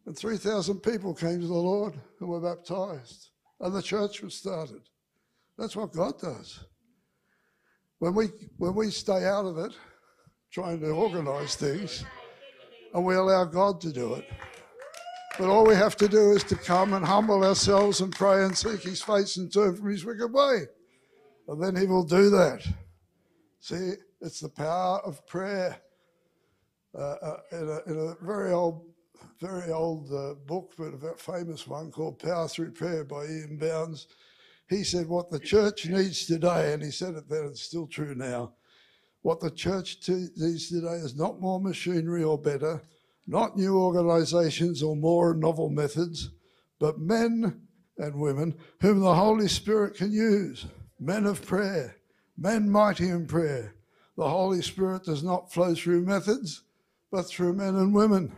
Speaker 1: And 3,000 people came to the Lord and were baptized. And the church was started. That's what God does. When we, when we stay out of it, trying to organize things, and we allow God to do it. But all we have to do is to come and humble ourselves and pray and seek His face and turn from His wicked way. And then He will do that. See, it's the power of prayer. Uh, uh, in, a, in, a, very old, very old uh, book, but a famous one called Power Through Prayer by E.M. Bounds. He said what the church needs today, and he said it then, it's still true now. What the church needs today is not more machinery or better, not new organizations or more novel methods, but men and women whom the Holy Spirit can use, men of prayer, men mighty in prayer. The Holy Spirit does not flow through methods, but through men and women.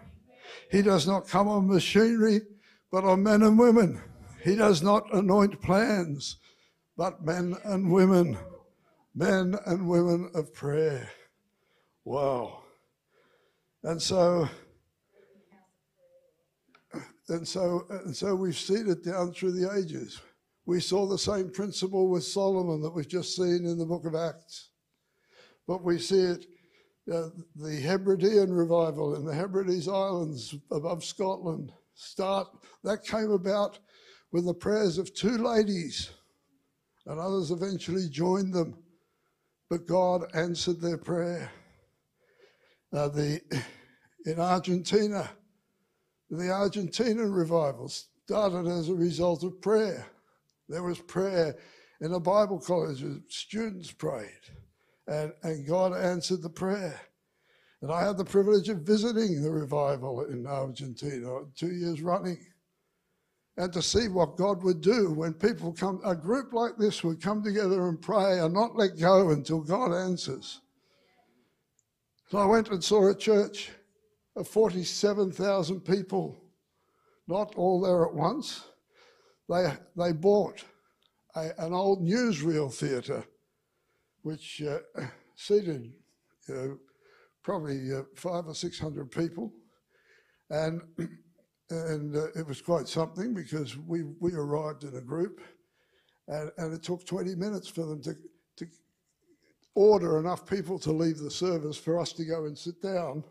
Speaker 1: He does not come on machinery, but on men and women. He does not anoint plans, but men and women, men and women of prayer. Wow. And so and so, and so we've seen it down through the ages. We saw the same principle with Solomon that we've just seen in the book of Acts. But we see it, uh, the Hebridean revival in the Hebrides Islands above Scotland start, that came about with the prayers of two ladies, and others eventually joined them. But God answered their prayer. Uh, the, in Argentina, the Argentina revival started as a result of prayer. There was prayer in a Bible college, students prayed, and, and God answered the prayer. And I had the privilege of visiting the revival in Argentina two years running and to see what God would do when people come, a group like this would come together and pray and not let go until God answers. So I went and saw a church of 47,000 people, not all there at once. They, they bought a, an old newsreel theatre, which uh, seated you know, probably uh, five or 600 people. And, and uh, it was quite something because we, we arrived in a group and, and it took 20 minutes for them to, to order enough people to leave the service for us to go and sit down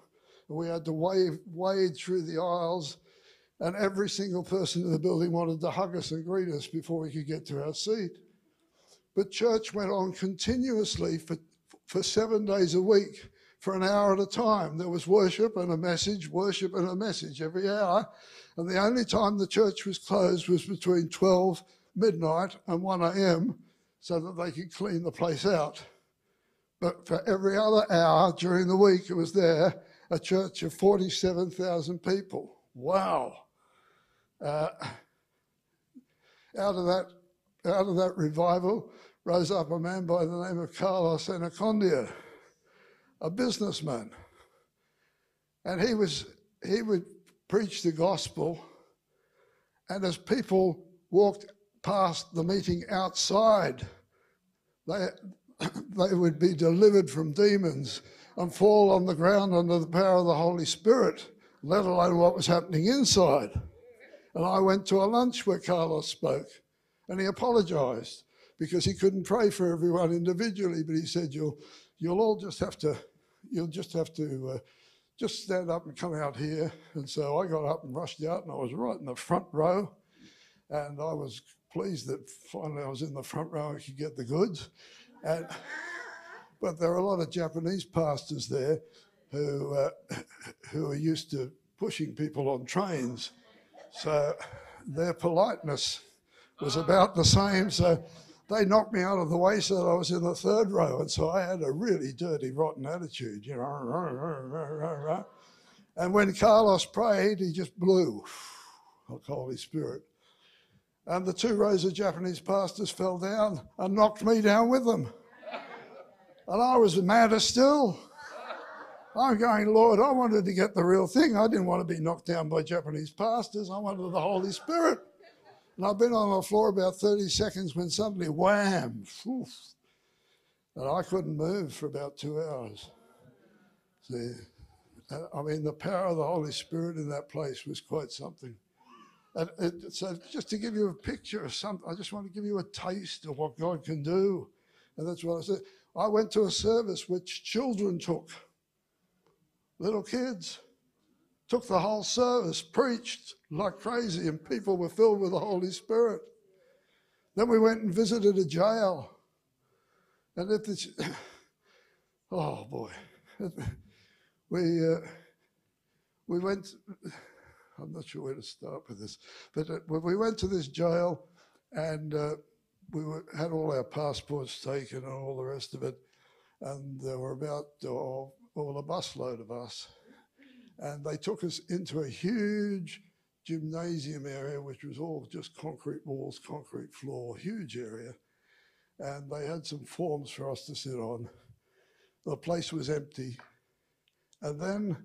Speaker 1: we had to wade, wade through the aisles, and every single person in the building wanted to hug us and greet us before we could get to our seat. But church went on continuously for, for seven days a week, for an hour at a time. There was worship and a message, worship and a message every hour. And the only time the church was closed was between 12 midnight and 1 a.m. so that they could clean the place out. But for every other hour during the week, it was there a church of 47,000 people. Wow. Uh, out of that, out of that revival rose up a man by the name of Carlos Anacondia, a businessman. And he was he would preach the gospel, and as people walked past the meeting outside, they they would be delivered from demons and fall on the ground under the power of the Holy Spirit, let alone what was happening inside. And I went to a lunch where Carlos spoke, and he apologized because he couldn't pray for everyone individually, but he said, You'll, you'll all just have to, you'll just have to. Uh, just stand up and come out here. And so I got up and rushed out, and I was right in the front row. And I was pleased that finally I was in the front row and could get the goods. And but there are a lot of Japanese pastors there who, uh, who are used to pushing people on trains. So their politeness was about the same. So they knocked me out of the way so that I was in the third row. And so I had a really dirty, rotten attitude, you know. And when Carlos prayed, he just blew like Holy Spirit. And the two rows of Japanese pastors fell down and knocked me down with them. And I was madder still. I'm going, Lord, I wanted to get the real thing. I didn't want to be knocked down by Japanese pastors. I wanted the Holy Spirit. And I've been on the floor about 30 seconds when suddenly, wham, and I couldn't move for about two hours. See, I mean, the power of the Holy Spirit in that place was quite something. And it, so, just to give you a picture of something, I just want to give you a taste of what God can do. And that's what I said. I went to a service which children took, little kids, took the whole service, preached like crazy, and people were filled with the Holy Spirit. Then we went and visited a jail. And if it's, oh boy, we, uh, we went, I'm not sure where to start with this, but uh, we went to this jail and uh, we were, had all our passports taken and all the rest of it, and there were about oh, all a busload of us. And they took us into a huge gymnasium area, which was all just concrete walls, concrete floor, huge area. And they had some forms for us to sit on. The place was empty. And then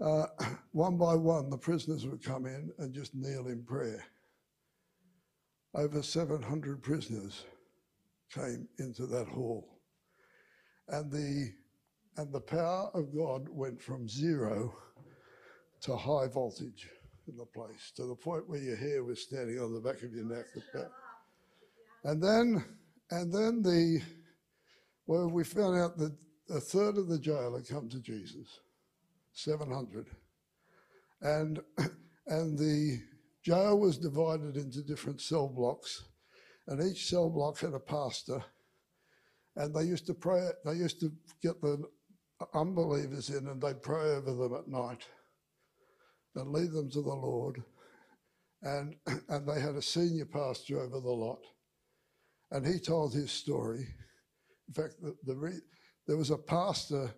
Speaker 1: uh, one by one, the prisoners would come in and just kneel in prayer. Over 700 prisoners came into that hall. And the, and the power of God went from zero to high voltage in the place, to the point where your hair was standing on the back of your neck. And then, and then the, well, we found out that a third of the jail had come to Jesus. 700. And, and the jail was divided into different cell blocks, and each cell block had a pastor. And they used to pray, they used to get the unbelievers in and they'd pray over them at night and lead them to the Lord. And, and they had a senior pastor over the lot. And he told his story. In fact, the, the re, there was a pastor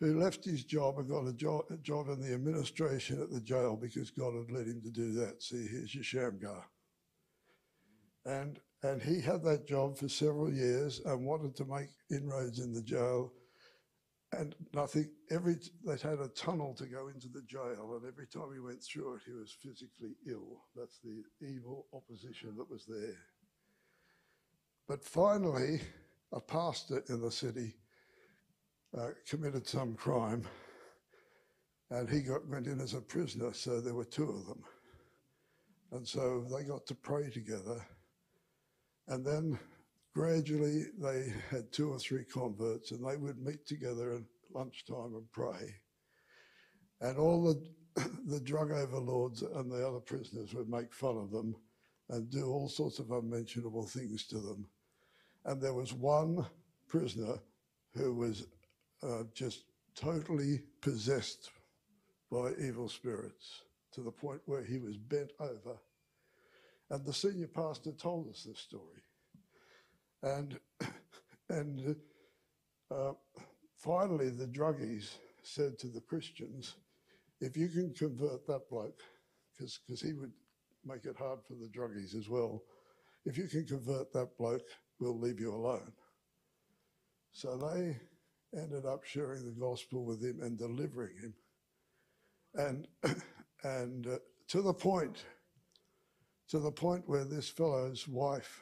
Speaker 1: who left his job and got a job, a job in the administration at the jail because God had led him to do that. See, here's your Shamgar. And, and he had that job for several years and wanted to make inroads in the jail. And nothing, every, they had a tunnel to go into the jail, and every time he went through it, he was physically ill. That's the evil opposition that was there. But finally, a pastor in the city uh, committed some crime, and he got went in as a prisoner. So there were two of them, and so they got to pray together, and then gradually they had two or three converts, and they would meet together at lunchtime and pray, and all the the drug overlords and the other prisoners would make fun of them and do all sorts of unmentionable things to them. And there was one prisoner who was uh, just totally possessed by evil spirits to the point where he was bent over. And the senior pastor told us this story. And, and uh, finally, the druggies said to the Christians, if you can convert that bloke, because he would make it hard for the druggies as well, if you can convert that bloke, we'll leave you alone. So they ended up sharing the gospel with him and delivering him. And, and uh, to the point, to the point where this fellow's wife,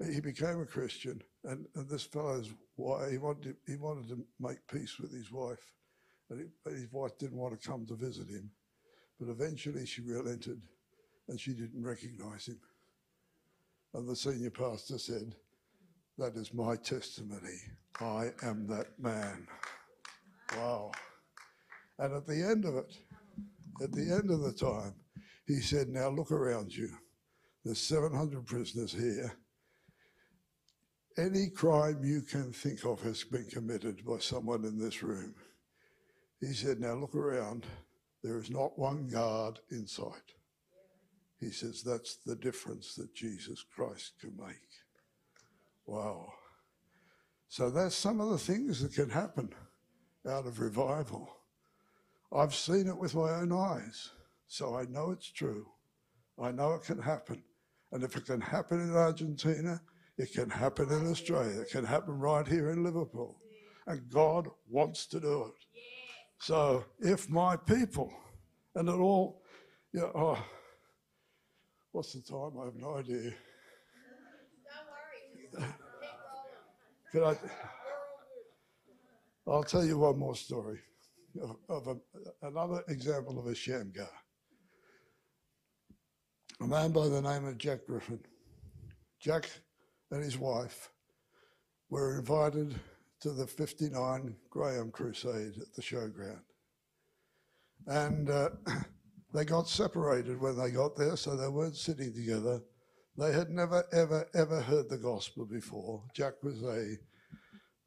Speaker 1: he became a Christian, and, and this fellow's wife, he wanted, he wanted to make peace with his wife, and he, his wife didn't want to come to visit him. But eventually she relented, and she didn't recognize him. And the senior pastor said, That is my testimony. I am that man. Wow. And at the end of it, at the end of the time, he said, Now look around you. There's 700 prisoners here. Any crime you can think of has been committed by someone in this room. He said, Now look around. There is not one guard in sight. He says, That's the difference that Jesus Christ can make. Wow. So that's some of the things that can happen out of revival. I've seen it with my own eyes, so I know it's true. I know it can happen. And if it can happen in Argentina, it can happen in Australia. It can happen right here in Liverpool. And God wants to do it. So if my people, and it all, yeah, oh, what's the time? I have no idea. Don't worry. Can I? I'll tell you one more story of, of a, another example of a sham Shamgar. A man by the name of Jack Griffin. Jack and his wife were invited to the 59 Graham Crusade at the showground. And uh, they got separated when they got there, so they weren't sitting together. They had never, ever, ever heard the gospel before. Jack was a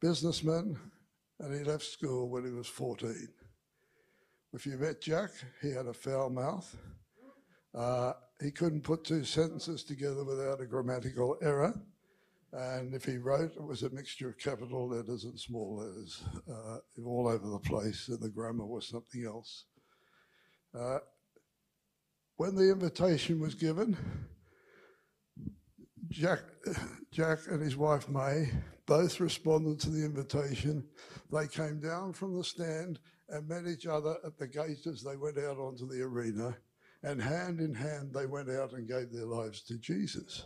Speaker 1: businessman and he left school when he was 14. If you met Jack, he had a foul mouth. Uh, he couldn't put two sentences together without a grammatical error. And if he wrote, it was a mixture of capital letters and small letters uh, all over the place, and the grammar was something else. Uh, when the invitation was given, Jack, Jack and his wife May both responded to the invitation. They came down from the stand and met each other at the gate as they went out onto the arena, and hand in hand they went out and gave their lives to Jesus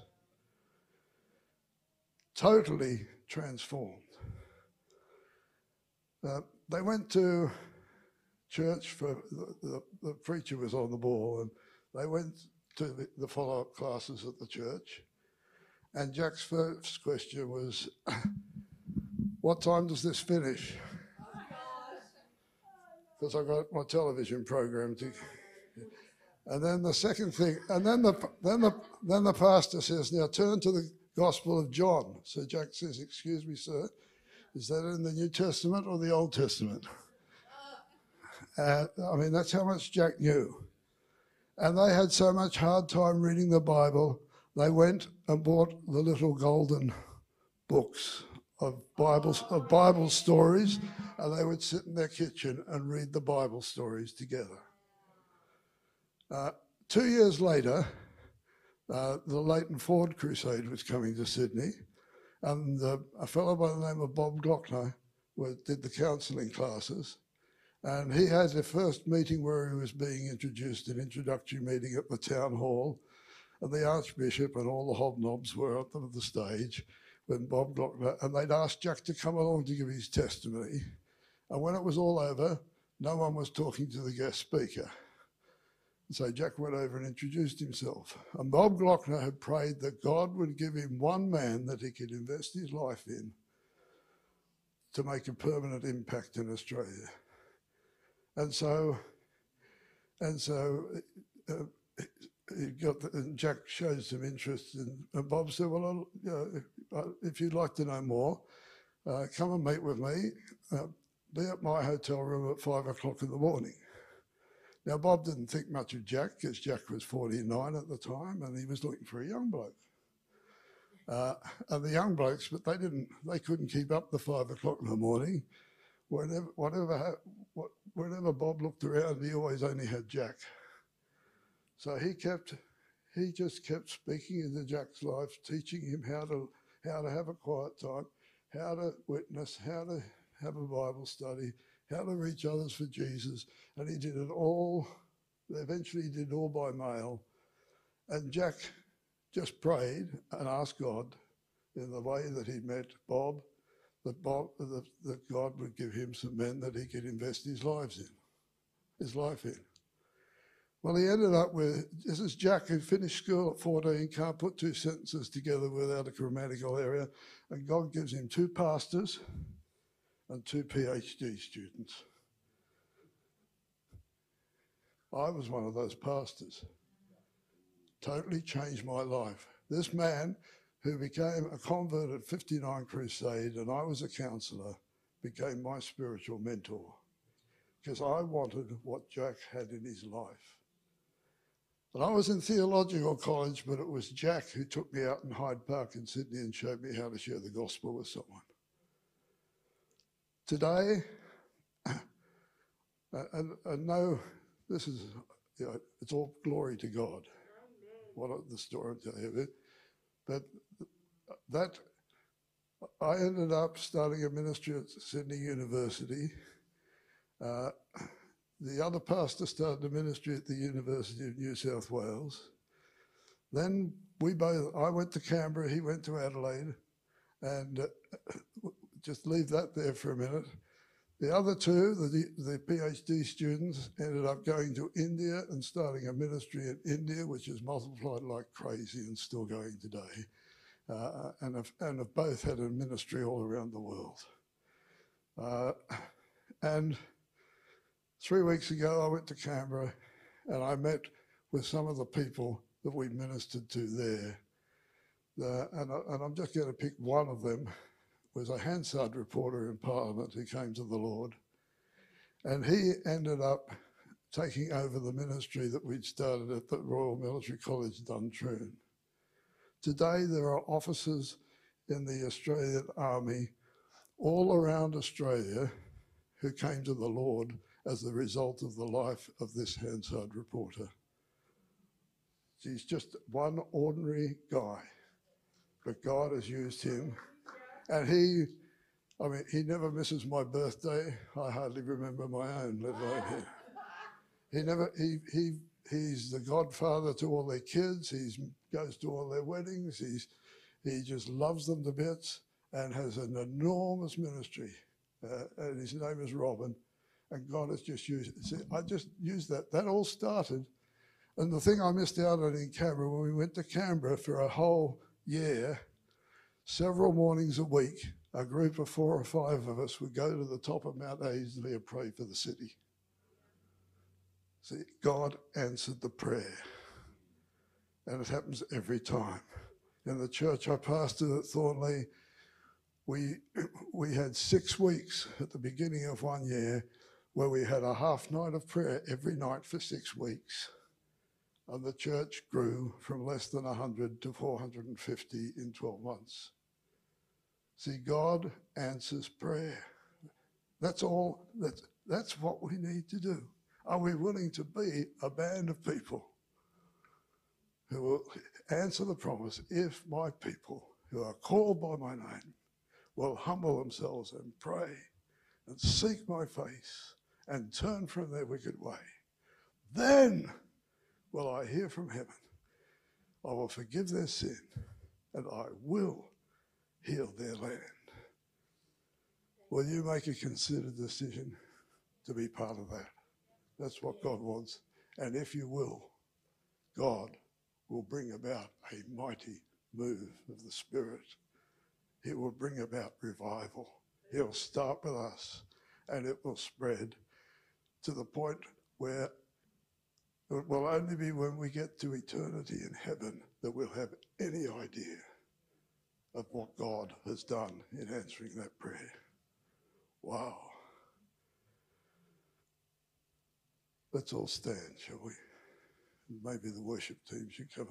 Speaker 1: totally transformed. Uh, they went to church for the, the, the, preacher was on the ball, and they went to the, the follow up classes at the church. And Jack's first question was, What time does this finish? Because I got my television program to. And then the second thing, and then the then the then the pastor says, "Now turn to the Gospel of John. So Jack says, Excuse me, sir, is that in the New Testament or the Old Testament? Uh, I mean, that's how much Jack knew. And they had so much hard time reading the Bible, they went and bought the little golden books of Bibles of Bible stories, and they would sit in their kitchen and read the Bible stories together. Uh, two years later, uh, the Leighton Ford Crusade was coming to Sydney, and uh, a fellow by the name of Bob Glockner did the counselling classes. And he had the first meeting where he was being introduced, an introductory meeting at the town hall. And the Archbishop and all the hobnobs were up on the stage when Bob Glockner, and they'd asked Jack to come along to give his testimony. And when it was all over, no one was talking to the guest speaker. So Jack went over and introduced himself. And Bob Glockner had prayed that God would give him one man that he could invest his life in to make a permanent impact in Australia. And so, and so uh, got the, and Jack showed some interest, in, and Bob said, "Well, if, uh, if, you'd like to know more, uh, come and meet with me. Uh, be at my hotel room at five o'clock in the morning." Now, Bob didn't think much of Jack because Jack was 49 at the time and he was looking for a young bloke. Uh, and the young blokes, but they didn't, they couldn't keep up the five o'clock in the morning. Whenever, whatever, what, whenever Bob looked around, he always only had Jack. So he kept, he just kept speaking into Jack's life, teaching him how to, how to have a quiet time, how to witness, how to have a Bible study, how to reach others for Jesus. And he did it all, eventually, he did it all by mail. And Jack just prayed and asked God in the way that he met Bob, that Bob, that, that God would give him some men that he could invest his lives in, his life in. Well, he ended up with this is Jack who finished school at 14, can't put two sentences together without a grammatical error, and God gives him two pastors and two PhD students. I was one of those pastors. Totally changed my life. This man who became a convert at 59 Crusade and I was a counselor became my spiritual mentor because I wanted what Jack had in his life. And I was in theological college, but it was Jack who took me out in Hyde Park in Sydney and showed me how to share the gospel with someone. Today, and, and no, this is, you know, it's all glory to God. What the story I'm telling you. But that, I ended up starting a ministry at Sydney University. Uh, the other pastor started a ministry at the University of New South Wales. Then we both, I went to Canberra, he went to Adelaide, and uh, just leave that there for a minute. The other two, the, the PhD students, ended up going to India and starting a ministry in India, which has multiplied like crazy and still going today. Uh, and, have, and have both had a ministry all around the world. Uh, and three weeks ago, I went to Canberra and I met with some of the people that we ministered to there. Uh, and, I, and I'm just going to pick one of them was a Hansard reporter in Parliament who came to the Lord. And he ended up taking over the ministry that we'd started at the Royal Military College Duntroon. Today, there are officers in the Australian Army all around Australia who came to the Lord as the result of the life of this Hansard reporter. He's just one ordinary guy, but God has used him and he, I mean, he never misses my birthday. I hardly remember my own, let alone him. He never, he, he, he's the godfather to all their kids. He goes to all their weddings. He's, he just loves them to bits and has an enormous ministry. Uh, and his name is Robin. And God has just used it. See, I just used that. That all started. And the thing I missed out on in Canberra, when we went to Canberra for a whole year, Several mornings a week, a group of four or five of us would go to the top of Mount Ainslie and pray for the city. See, God answered the prayer. And it happens every time. In the church I pastored at Thornleigh, we, we had six weeks at the beginning of one year where we had a half night of prayer every night for six weeks and the church grew from less than 100 to 450 in 12 months. See, God answers prayer. That's all, that's, that's what we need to do. Are we willing to be a band of people who will answer the promise if my people who are called by my name will humble themselves and pray and seek my face and turn from their wicked way? Then will I hear from heaven. I will forgive their sin and I will heal their land. Will you make a considered decision to be part of that? That's what God wants. And if you will, God will bring about a mighty move of the Spirit. He will bring about revival. He'll start with us and it will spread to the point where it will only be when we get to eternity in heaven that we'll have any idea of what God has done in answering that prayer. Wow. Let's all stand, shall we? Maybe the worship team should come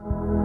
Speaker 1: up.